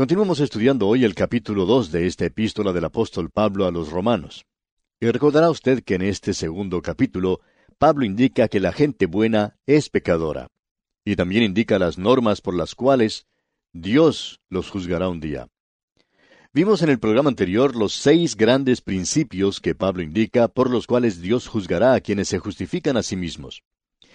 Continuamos estudiando hoy el capítulo 2 de esta epístola del apóstol Pablo a los romanos. Y recordará usted que en este segundo capítulo Pablo indica que la gente buena es pecadora. Y también indica las normas por las cuales Dios los juzgará un día. Vimos en el programa anterior los seis grandes principios que Pablo indica por los cuales Dios juzgará a quienes se justifican a sí mismos.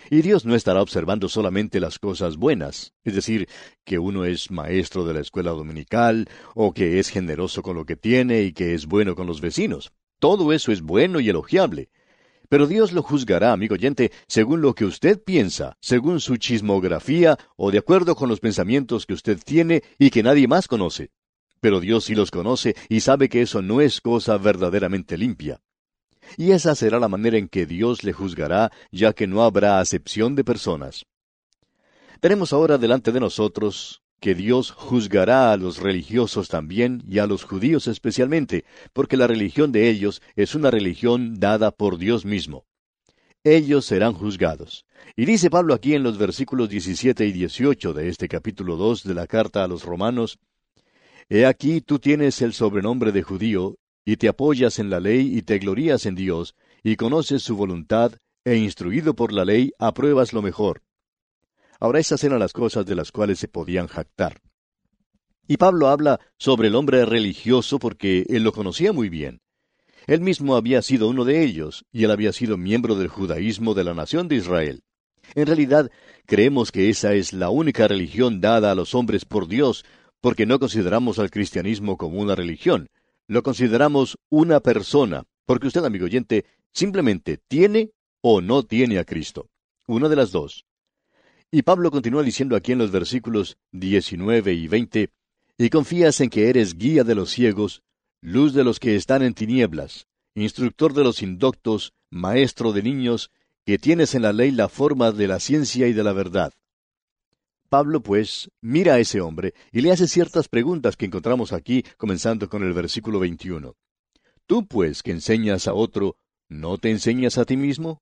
Y Dios no estará observando solamente las cosas buenas, es decir, que uno es maestro de la escuela dominical, o que es generoso con lo que tiene y que es bueno con los vecinos. Todo eso es bueno y elogiable. Pero Dios lo juzgará, amigo oyente, según lo que usted piensa, según su chismografía o de acuerdo con los pensamientos que usted tiene y que nadie más conoce. Pero Dios sí los conoce y sabe que eso no es cosa verdaderamente limpia. Y esa será la manera en que Dios le juzgará, ya que no habrá acepción de personas. Tenemos ahora delante de nosotros que Dios juzgará a los religiosos también y a los judíos especialmente, porque la religión de ellos es una religión dada por Dios mismo. Ellos serán juzgados. Y dice Pablo aquí en los versículos 17 y 18 de este capítulo 2 de la carta a los romanos, He aquí tú tienes el sobrenombre de judío, y te apoyas en la ley y te glorías en Dios, y conoces su voluntad, e instruido por la ley apruebas lo mejor. Ahora esas eran las cosas de las cuales se podían jactar. Y Pablo habla sobre el hombre religioso porque él lo conocía muy bien. Él mismo había sido uno de ellos, y él había sido miembro del judaísmo de la nación de Israel. En realidad, creemos que esa es la única religión dada a los hombres por Dios, porque no consideramos al cristianismo como una religión, lo consideramos una persona, porque usted, amigo oyente, simplemente tiene o no tiene a Cristo. Una de las dos. Y Pablo continúa diciendo aquí en los versículos 19 y 20, y confías en que eres guía de los ciegos, luz de los que están en tinieblas, instructor de los indoctos, maestro de niños, que tienes en la ley la forma de la ciencia y de la verdad. Pablo, pues, mira a ese hombre y le hace ciertas preguntas que encontramos aquí, comenzando con el versículo 21. Tú, pues, que enseñas a otro, ¿no te enseñas a ti mismo?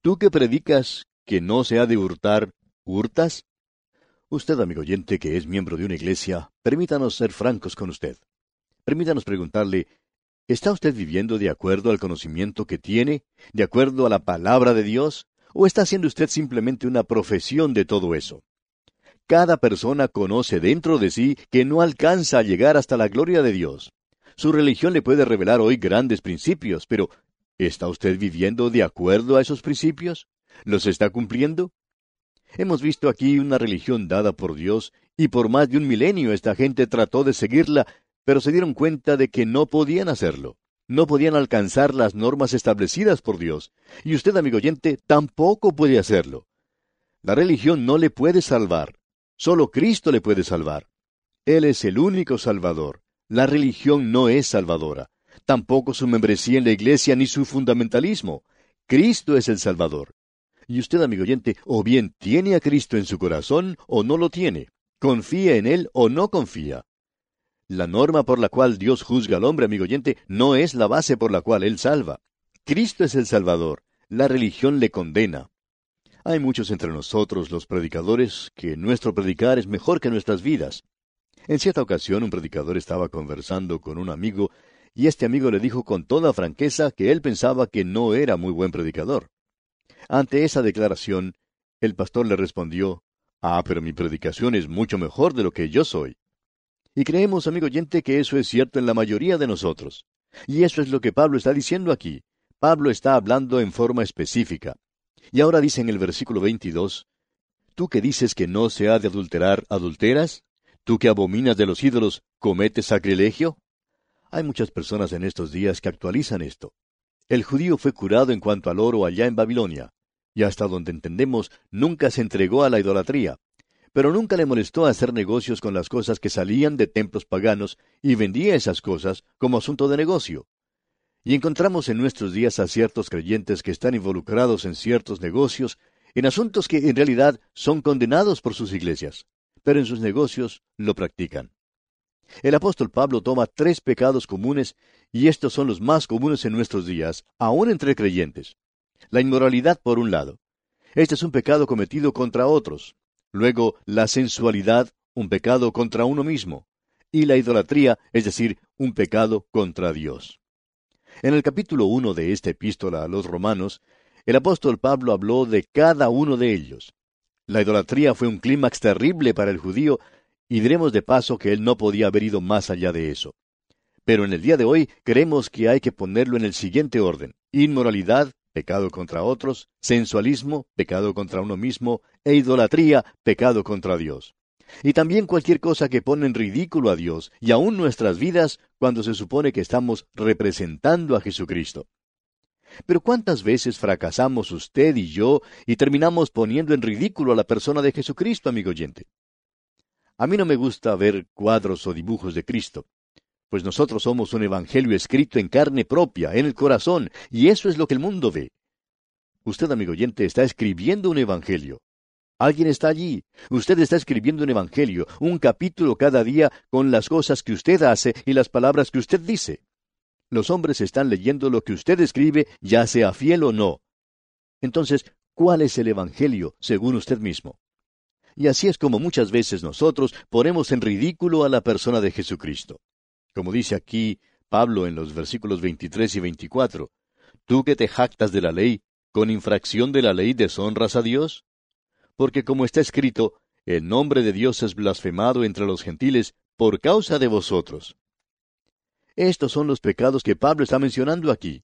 Tú que predicas que no se ha de hurtar, ¿hurtas? Usted, amigo oyente, que es miembro de una iglesia, permítanos ser francos con usted. Permítanos preguntarle, ¿está usted viviendo de acuerdo al conocimiento que tiene, de acuerdo a la palabra de Dios, o está haciendo usted simplemente una profesión de todo eso? Cada persona conoce dentro de sí que no alcanza a llegar hasta la gloria de Dios. Su religión le puede revelar hoy grandes principios, pero ¿está usted viviendo de acuerdo a esos principios? ¿Los está cumpliendo? Hemos visto aquí una religión dada por Dios, y por más de un milenio esta gente trató de seguirla, pero se dieron cuenta de que no podían hacerlo. No podían alcanzar las normas establecidas por Dios. Y usted, amigo oyente, tampoco puede hacerlo. La religión no le puede salvar. Solo Cristo le puede salvar. Él es el único Salvador. La religión no es salvadora. Tampoco su membresía en la iglesia ni su fundamentalismo. Cristo es el Salvador. Y usted, amigo oyente, o bien tiene a Cristo en su corazón o no lo tiene. Confía en Él o no confía. La norma por la cual Dios juzga al hombre, amigo oyente, no es la base por la cual Él salva. Cristo es el Salvador. La religión le condena. Hay muchos entre nosotros, los predicadores, que nuestro predicar es mejor que nuestras vidas. En cierta ocasión un predicador estaba conversando con un amigo y este amigo le dijo con toda franqueza que él pensaba que no era muy buen predicador. Ante esa declaración, el pastor le respondió, Ah, pero mi predicación es mucho mejor de lo que yo soy. Y creemos, amigo oyente, que eso es cierto en la mayoría de nosotros. Y eso es lo que Pablo está diciendo aquí. Pablo está hablando en forma específica. Y ahora dice en el versículo 22, ¿Tú que dices que no se ha de adulterar, adulteras? ¿Tú que abominas de los ídolos, cometes sacrilegio? Hay muchas personas en estos días que actualizan esto. El judío fue curado en cuanto al oro allá en Babilonia, y hasta donde entendemos nunca se entregó a la idolatría, pero nunca le molestó hacer negocios con las cosas que salían de templos paganos y vendía esas cosas como asunto de negocio. Y encontramos en nuestros días a ciertos creyentes que están involucrados en ciertos negocios, en asuntos que en realidad son condenados por sus iglesias, pero en sus negocios lo practican. El apóstol Pablo toma tres pecados comunes, y estos son los más comunes en nuestros días, aún entre creyentes. La inmoralidad por un lado. Este es un pecado cometido contra otros. Luego, la sensualidad, un pecado contra uno mismo. y la idolatría, es decir, un pecado contra Dios. En el capítulo 1 de esta epístola a los romanos, el apóstol Pablo habló de cada uno de ellos. La idolatría fue un clímax terrible para el judío, y diremos de paso que él no podía haber ido más allá de eso. Pero en el día de hoy creemos que hay que ponerlo en el siguiente orden. Inmoralidad, pecado contra otros, sensualismo, pecado contra uno mismo, e idolatría, pecado contra Dios. Y también cualquier cosa que pone en ridículo a Dios y aún nuestras vidas cuando se supone que estamos representando a Jesucristo. Pero ¿cuántas veces fracasamos usted y yo y terminamos poniendo en ridículo a la persona de Jesucristo, amigo oyente? A mí no me gusta ver cuadros o dibujos de Cristo, pues nosotros somos un evangelio escrito en carne propia, en el corazón, y eso es lo que el mundo ve. Usted, amigo oyente, está escribiendo un evangelio. Alguien está allí. Usted está escribiendo un evangelio, un capítulo cada día con las cosas que usted hace y las palabras que usted dice. Los hombres están leyendo lo que usted escribe, ya sea fiel o no. Entonces, ¿cuál es el evangelio según usted mismo? Y así es como muchas veces nosotros ponemos en ridículo a la persona de Jesucristo. Como dice aquí Pablo en los versículos 23 y 24, Tú que te jactas de la ley, ¿con infracción de la ley deshonras a Dios? Porque como está escrito, el nombre de Dios es blasfemado entre los gentiles por causa de vosotros. Estos son los pecados que Pablo está mencionando aquí.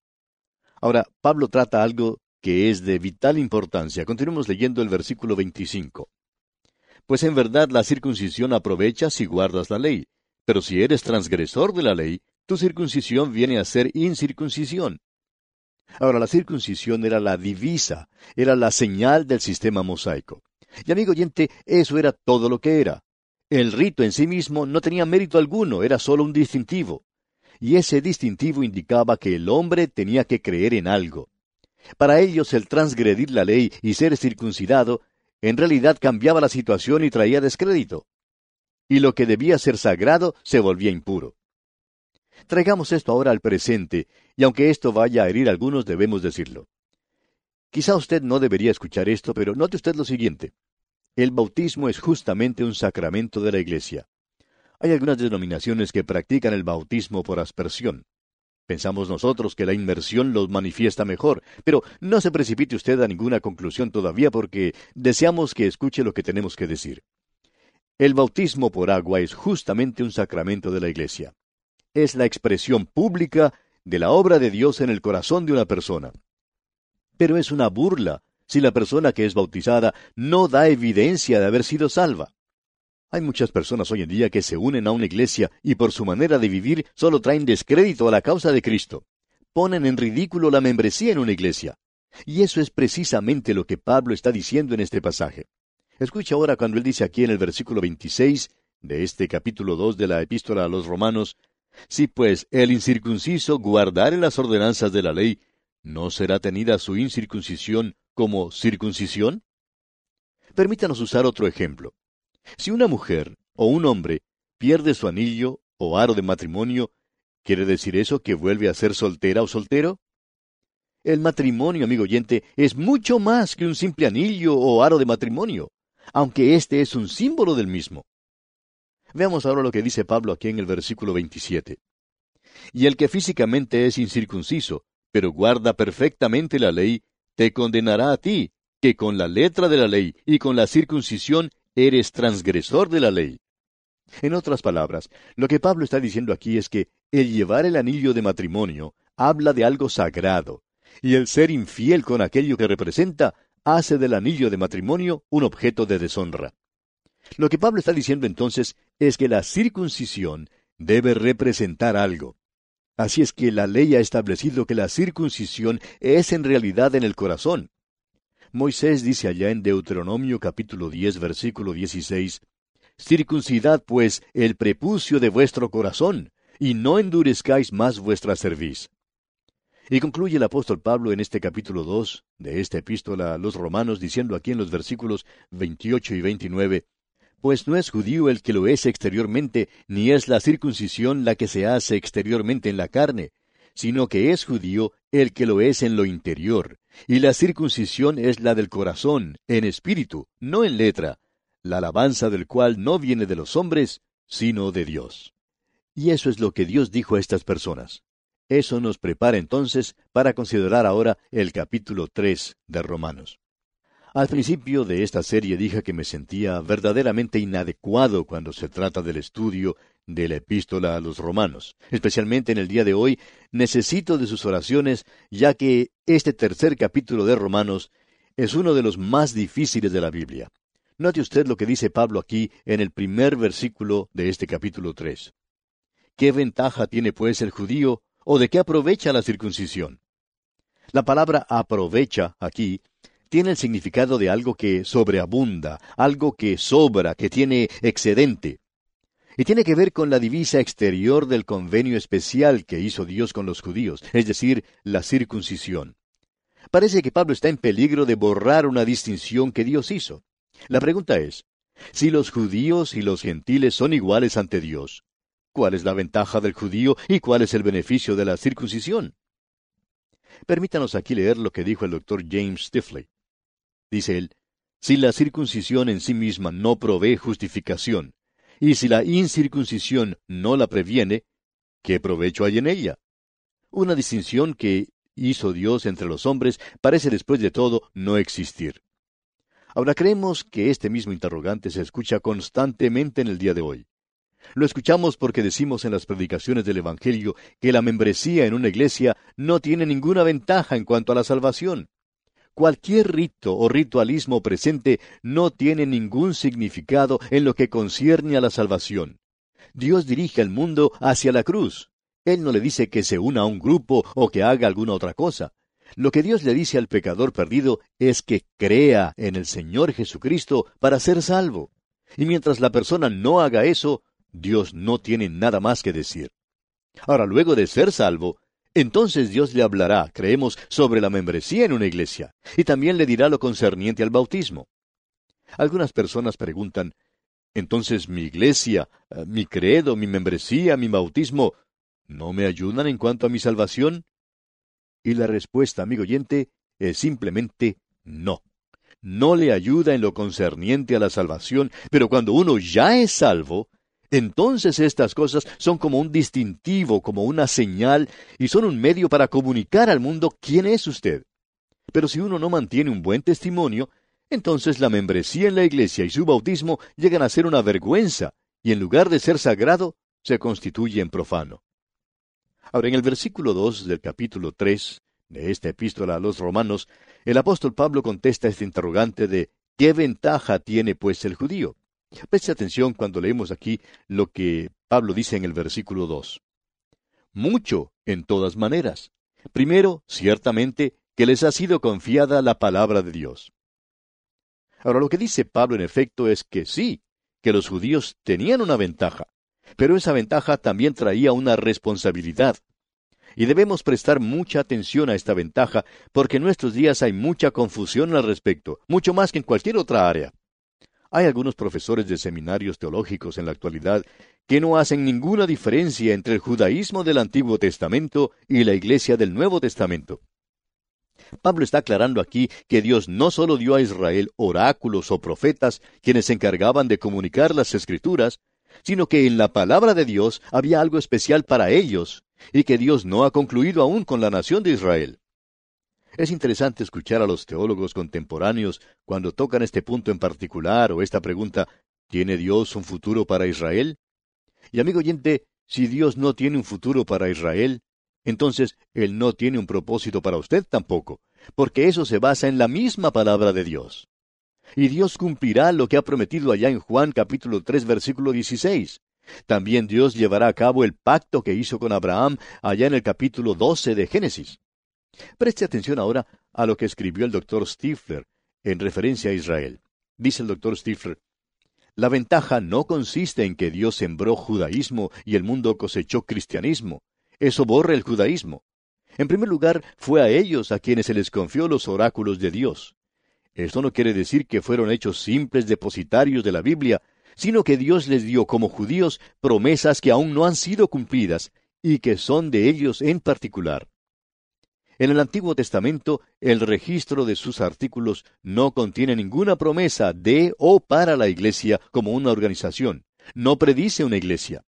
Ahora, Pablo trata algo que es de vital importancia. Continuemos leyendo el versículo 25. Pues en verdad la circuncisión aprovecha si guardas la ley, pero si eres transgresor de la ley, tu circuncisión viene a ser incircuncisión. Ahora, la circuncisión era la divisa, era la señal del sistema mosaico. Y amigo oyente, eso era todo lo que era. El rito en sí mismo no tenía mérito alguno, era solo un distintivo. Y ese distintivo indicaba que el hombre tenía que creer en algo. Para ellos el transgredir la ley y ser circuncidado en realidad cambiaba la situación y traía descrédito. Y lo que debía ser sagrado se volvía impuro. Traigamos esto ahora al presente, y aunque esto vaya a herir a algunos, debemos decirlo. Quizá usted no debería escuchar esto, pero note usted lo siguiente. El bautismo es justamente un sacramento de la Iglesia. Hay algunas denominaciones que practican el bautismo por aspersión. Pensamos nosotros que la inmersión los manifiesta mejor, pero no se precipite usted a ninguna conclusión todavía porque deseamos que escuche lo que tenemos que decir. El bautismo por agua es justamente un sacramento de la Iglesia es la expresión pública de la obra de Dios en el corazón de una persona. Pero es una burla si la persona que es bautizada no da evidencia de haber sido salva. Hay muchas personas hoy en día que se unen a una iglesia y por su manera de vivir solo traen descrédito a la causa de Cristo. Ponen en ridículo la membresía en una iglesia. Y eso es precisamente lo que Pablo está diciendo en este pasaje. Escucha ahora cuando él dice aquí en el versículo 26 de este capítulo 2 de la epístola a los romanos, si pues el incircunciso guardare las ordenanzas de la ley, ¿no será tenida su incircuncisión como circuncisión? Permítanos usar otro ejemplo. Si una mujer o un hombre pierde su anillo o aro de matrimonio, ¿quiere decir eso que vuelve a ser soltera o soltero? El matrimonio, amigo oyente, es mucho más que un simple anillo o aro de matrimonio, aunque este es un símbolo del mismo. Veamos ahora lo que dice Pablo aquí en el versículo 27. Y el que físicamente es incircunciso, pero guarda perfectamente la ley, te condenará a ti, que con la letra de la ley y con la circuncisión eres transgresor de la ley. En otras palabras, lo que Pablo está diciendo aquí es que el llevar el anillo de matrimonio habla de algo sagrado, y el ser infiel con aquello que representa hace del anillo de matrimonio un objeto de deshonra. Lo que Pablo está diciendo entonces es que la circuncisión debe representar algo. Así es que la ley ha establecido que la circuncisión es en realidad en el corazón. Moisés dice allá en Deuteronomio capítulo 10 versículo 16, Circuncidad pues el prepucio de vuestro corazón, y no endurezcáis más vuestra cerviz. Y concluye el apóstol Pablo en este capítulo 2 de esta epístola a los romanos diciendo aquí en los versículos 28 y 29, pues no es judío el que lo es exteriormente, ni es la circuncisión la que se hace exteriormente en la carne, sino que es judío el que lo es en lo interior, y la circuncisión es la del corazón, en espíritu, no en letra, la alabanza del cual no viene de los hombres, sino de Dios. Y eso es lo que Dios dijo a estas personas. Eso nos prepara entonces para considerar ahora el capítulo 3 de Romanos. Al principio de esta serie dije que me sentía verdaderamente inadecuado cuando se trata del estudio de la epístola a los romanos. Especialmente en el día de hoy, necesito de sus oraciones, ya que este tercer capítulo de Romanos es uno de los más difíciles de la Biblia. Note usted lo que dice Pablo aquí en el primer versículo de este capítulo tres. ¿Qué ventaja tiene pues el judío o de qué aprovecha la circuncisión? La palabra aprovecha aquí tiene el significado de algo que sobreabunda, algo que sobra, que tiene excedente. Y tiene que ver con la divisa exterior del convenio especial que hizo Dios con los judíos, es decir, la circuncisión. Parece que Pablo está en peligro de borrar una distinción que Dios hizo. La pregunta es, si los judíos y los gentiles son iguales ante Dios, ¿cuál es la ventaja del judío y cuál es el beneficio de la circuncisión? Permítanos aquí leer lo que dijo el doctor James Stifley. Dice él, si la circuncisión en sí misma no provee justificación, y si la incircuncisión no la previene, ¿qué provecho hay en ella? Una distinción que hizo Dios entre los hombres parece después de todo no existir. Ahora creemos que este mismo interrogante se escucha constantemente en el día de hoy. Lo escuchamos porque decimos en las predicaciones del Evangelio que la membresía en una iglesia no tiene ninguna ventaja en cuanto a la salvación. Cualquier rito o ritualismo presente no tiene ningún significado en lo que concierne a la salvación. Dios dirige al mundo hacia la cruz. Él no le dice que se una a un grupo o que haga alguna otra cosa. Lo que Dios le dice al pecador perdido es que crea en el Señor Jesucristo para ser salvo. Y mientras la persona no haga eso, Dios no tiene nada más que decir. Ahora, luego de ser salvo, entonces Dios le hablará, creemos, sobre la membresía en una iglesia, y también le dirá lo concerniente al bautismo. Algunas personas preguntan, entonces mi iglesia, eh, mi credo, mi membresía, mi bautismo, ¿no me ayudan en cuanto a mi salvación? Y la respuesta, amigo oyente, es simplemente no. No le ayuda en lo concerniente a la salvación, pero cuando uno ya es salvo, entonces estas cosas son como un distintivo, como una señal, y son un medio para comunicar al mundo quién es usted. Pero si uno no mantiene un buen testimonio, entonces la membresía en la iglesia y su bautismo llegan a ser una vergüenza, y en lugar de ser sagrado, se constituye en profano. Ahora, en el versículo 2 del capítulo 3 de esta epístola a los romanos, el apóstol Pablo contesta este interrogante de ¿qué ventaja tiene pues el judío? Preste atención cuando leemos aquí lo que Pablo dice en el versículo 2. Mucho, en todas maneras. Primero, ciertamente, que les ha sido confiada la palabra de Dios. Ahora, lo que dice Pablo en efecto es que sí, que los judíos tenían una ventaja, pero esa ventaja también traía una responsabilidad. Y debemos prestar mucha atención a esta ventaja, porque en nuestros días hay mucha confusión al respecto, mucho más que en cualquier otra área. Hay algunos profesores de seminarios teológicos en la actualidad que no hacen ninguna diferencia entre el judaísmo del Antiguo Testamento y la Iglesia del Nuevo Testamento. Pablo está aclarando aquí que Dios no solo dio a Israel oráculos o profetas quienes se encargaban de comunicar las escrituras, sino que en la palabra de Dios había algo especial para ellos, y que Dios no ha concluido aún con la nación de Israel. Es interesante escuchar a los teólogos contemporáneos cuando tocan este punto en particular o esta pregunta, ¿tiene Dios un futuro para Israel? Y amigo oyente, si Dios no tiene un futuro para Israel, entonces Él no tiene un propósito para usted tampoco, porque eso se basa en la misma palabra de Dios. Y Dios cumplirá lo que ha prometido allá en Juan capítulo 3 versículo 16. También Dios llevará a cabo el pacto que hizo con Abraham allá en el capítulo 12 de Génesis. Preste atención ahora a lo que escribió el doctor Stifler en referencia a Israel. Dice el doctor Stifler, la ventaja no consiste en que Dios sembró judaísmo y el mundo cosechó cristianismo. Eso borra el judaísmo. En primer lugar, fue a ellos a quienes se les confió los oráculos de Dios. Esto no quiere decir que fueron hechos simples depositarios de la Biblia, sino que Dios les dio como judíos promesas que aún no han sido cumplidas y que son de ellos en particular. En el Antiguo Testamento, el registro de sus artículos no contiene ninguna promesa de o para la Iglesia como una organización, No predice una iglesia.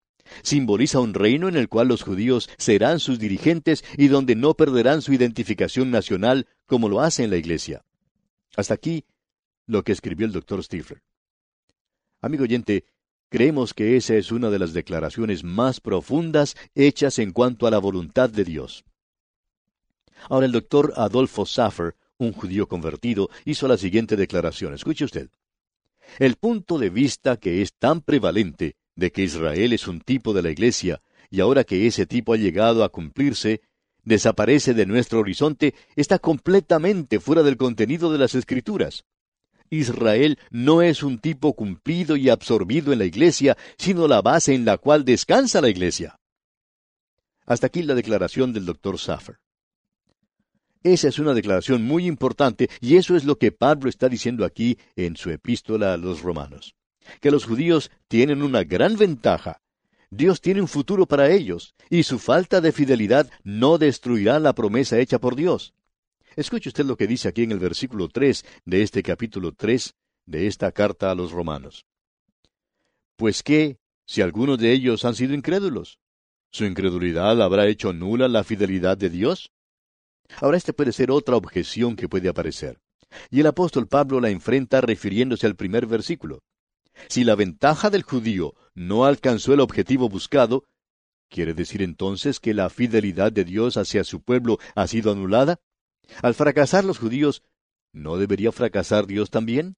Simboliza un reino en el cual los judíos serán sus dirigentes y donde no perderán su identificación nacional como lo hace en la iglesia. Hasta aquí lo que escribió el doctor Stifler. Amigo oyente, creemos que esa es una de las declaraciones más profundas hechas en cuanto a la voluntad de Dios. Ahora el doctor Adolfo Saffer, un judío convertido, hizo la siguiente declaración. Escuche usted. El punto de vista que es tan prevalente de que Israel es un tipo de la Iglesia, y ahora que ese tipo ha llegado a cumplirse, desaparece de nuestro horizonte, está completamente fuera del contenido de las Escrituras. Israel no es un tipo cumplido y absorbido en la Iglesia, sino la base en la cual descansa la Iglesia. Hasta aquí la declaración del doctor Saffer. Esa es una declaración muy importante y eso es lo que Pablo está diciendo aquí en su epístola a los romanos. Que los judíos tienen una gran ventaja. Dios tiene un futuro para ellos y su falta de fidelidad no destruirá la promesa hecha por Dios. Escuche usted lo que dice aquí en el versículo 3 de este capítulo 3 de esta carta a los romanos. Pues qué, si algunos de ellos han sido incrédulos, ¿su incredulidad habrá hecho nula la fidelidad de Dios? Ahora, esta puede ser otra objeción que puede aparecer. Y el apóstol Pablo la enfrenta refiriéndose al primer versículo. Si la ventaja del judío no alcanzó el objetivo buscado, ¿quiere decir entonces que la fidelidad de Dios hacia su pueblo ha sido anulada? Al fracasar los judíos, ¿no debería fracasar Dios también?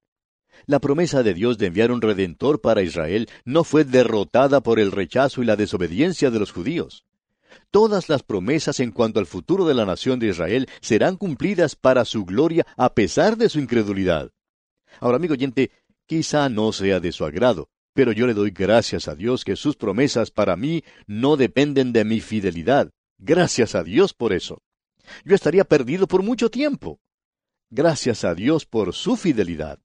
La promesa de Dios de enviar un redentor para Israel no fue derrotada por el rechazo y la desobediencia de los judíos todas las promesas en cuanto al futuro de la nación de Israel serán cumplidas para su gloria a pesar de su incredulidad. Ahora, amigo oyente, quizá no sea de su agrado, pero yo le doy gracias a Dios que sus promesas para mí no dependen de mi fidelidad. Gracias a Dios por eso. Yo estaría perdido por mucho tiempo. Gracias a Dios por su fidelidad.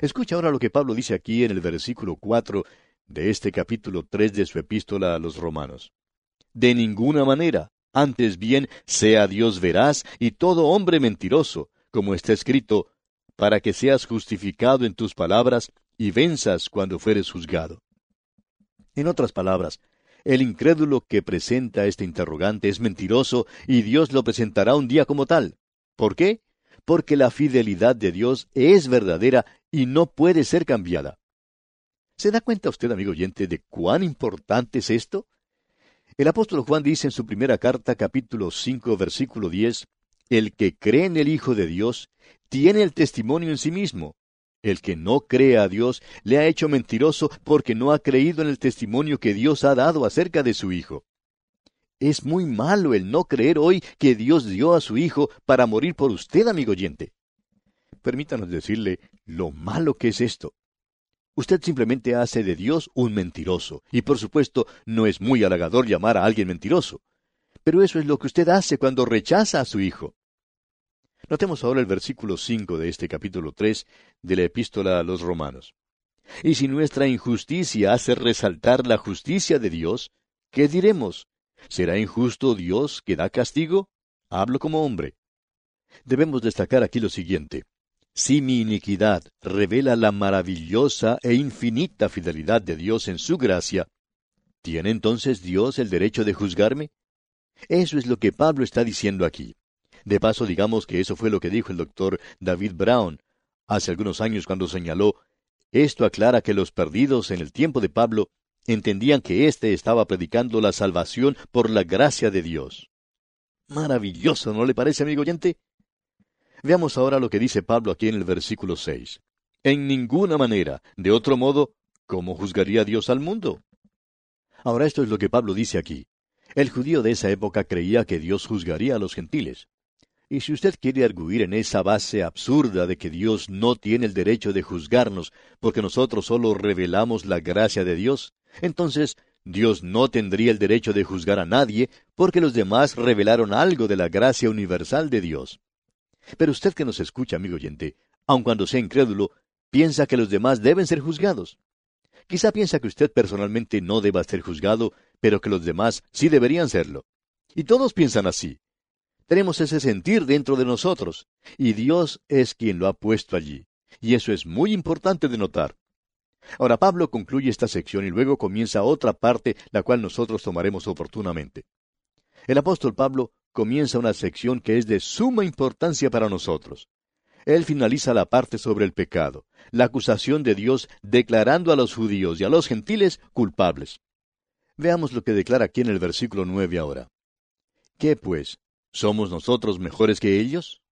Escucha ahora lo que Pablo dice aquí en el versículo cuatro de este capítulo tres de su epístola a los romanos. De ninguna manera. Antes bien, sea Dios veraz y todo hombre mentiroso, como está escrito, para que seas justificado en tus palabras y venzas cuando fueres juzgado. En otras palabras, el incrédulo que presenta este interrogante es mentiroso y Dios lo presentará un día como tal. ¿Por qué? Porque la fidelidad de Dios es verdadera y no puede ser cambiada. ¿Se da cuenta usted, amigo oyente, de cuán importante es esto? El apóstol Juan dice en su primera carta, capítulo 5, versículo 10, El que cree en el Hijo de Dios tiene el testimonio en sí mismo. El que no cree a Dios le ha hecho mentiroso porque no ha creído en el testimonio que Dios ha dado acerca de su Hijo. Es muy malo el no creer hoy que Dios dio a su Hijo para morir por usted, amigo oyente. Permítanos decirle lo malo que es esto. Usted simplemente hace de Dios un mentiroso, y por supuesto no es muy halagador llamar a alguien mentiroso. Pero eso es lo que usted hace cuando rechaza a su Hijo. Notemos ahora el versículo cinco de este capítulo tres de la epístola a los romanos. Y si nuestra injusticia hace resaltar la justicia de Dios, ¿qué diremos? ¿Será injusto Dios que da castigo? Hablo como hombre. Debemos destacar aquí lo siguiente. Si mi iniquidad revela la maravillosa e infinita fidelidad de Dios en su gracia, ¿tiene entonces Dios el derecho de juzgarme? Eso es lo que Pablo está diciendo aquí. De paso, digamos que eso fue lo que dijo el doctor David Brown hace algunos años cuando señaló, esto aclara que los perdidos en el tiempo de Pablo entendían que éste estaba predicando la salvación por la gracia de Dios. Maravilloso, ¿no le parece, amigo oyente? Veamos ahora lo que dice Pablo aquí en el versículo seis. En ninguna manera, de otro modo, ¿cómo juzgaría Dios al mundo? Ahora esto es lo que Pablo dice aquí. El judío de esa época creía que Dios juzgaría a los gentiles. Y si usted quiere arguir en esa base absurda de que Dios no tiene el derecho de juzgarnos porque nosotros solo revelamos la gracia de Dios, entonces Dios no tendría el derecho de juzgar a nadie porque los demás revelaron algo de la gracia universal de Dios. Pero usted que nos escucha, amigo oyente, aun cuando sea incrédulo, piensa que los demás deben ser juzgados. Quizá piensa que usted personalmente no deba ser juzgado, pero que los demás sí deberían serlo. Y todos piensan así. Tenemos ese sentir dentro de nosotros, y Dios es quien lo ha puesto allí. Y eso es muy importante de notar. Ahora Pablo concluye esta sección y luego comienza otra parte, la cual nosotros tomaremos oportunamente. El apóstol Pablo comienza una sección que es de suma importancia para nosotros. Él finaliza la parte sobre el pecado, la acusación de Dios declarando a los judíos y a los gentiles culpables. Veamos lo que declara aquí en el versículo nueve ahora. ¿Qué pues? ¿Somos nosotros mejores que ellos?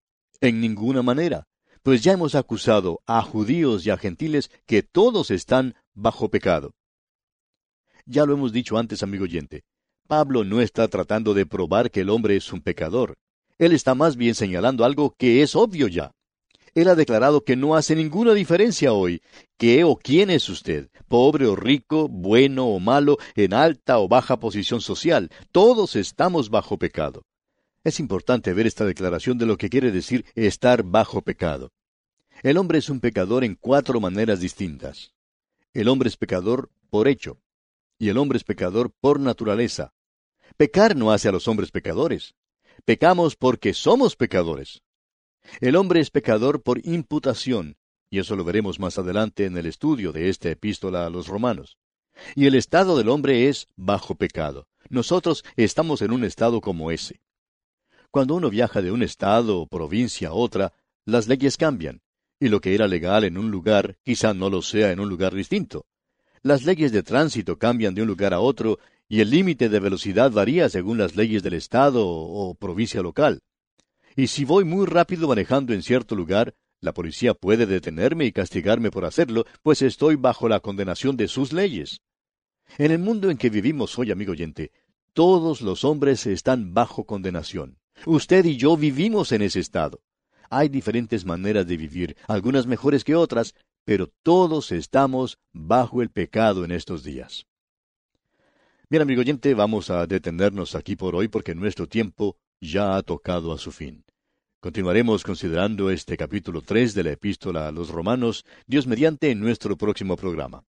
En ninguna manera, pues ya hemos acusado a judíos y a gentiles que todos están bajo pecado. Ya lo hemos dicho antes, amigo oyente. Pablo no está tratando de probar que el hombre es un pecador. Él está más bien señalando algo que es obvio ya. Él ha declarado que no hace ninguna diferencia hoy qué o quién es usted, pobre o rico, bueno o malo, en alta o baja posición social. Todos estamos bajo pecado. Es importante ver esta declaración de lo que quiere decir estar bajo pecado. El hombre es un pecador en cuatro maneras distintas. El hombre es pecador por hecho, y el hombre es pecador por naturaleza. Pecar no hace a los hombres pecadores. Pecamos porque somos pecadores. El hombre es pecador por imputación, y eso lo veremos más adelante en el estudio de esta epístola a los romanos. Y el estado del hombre es bajo pecado. Nosotros estamos en un estado como ese. Cuando uno viaja de un estado o provincia a otra, las leyes cambian, y lo que era legal en un lugar quizá no lo sea en un lugar distinto. Las leyes de tránsito cambian de un lugar a otro, y el límite de velocidad varía según las leyes del estado o provincia local. Y si voy muy rápido manejando en cierto lugar, la policía puede detenerme y castigarme por hacerlo, pues estoy bajo la condenación de sus leyes. En el mundo en que vivimos hoy, amigo oyente, todos los hombres están bajo condenación. Usted y yo vivimos en ese estado. Hay diferentes maneras de vivir, algunas mejores que otras, pero todos estamos bajo el pecado en estos días. Bien, amigo oyente, vamos a detenernos aquí por hoy porque nuestro tiempo ya ha tocado a su fin. Continuaremos considerando este capítulo tres de la epístola a los romanos, Dios mediante, en nuestro próximo programa.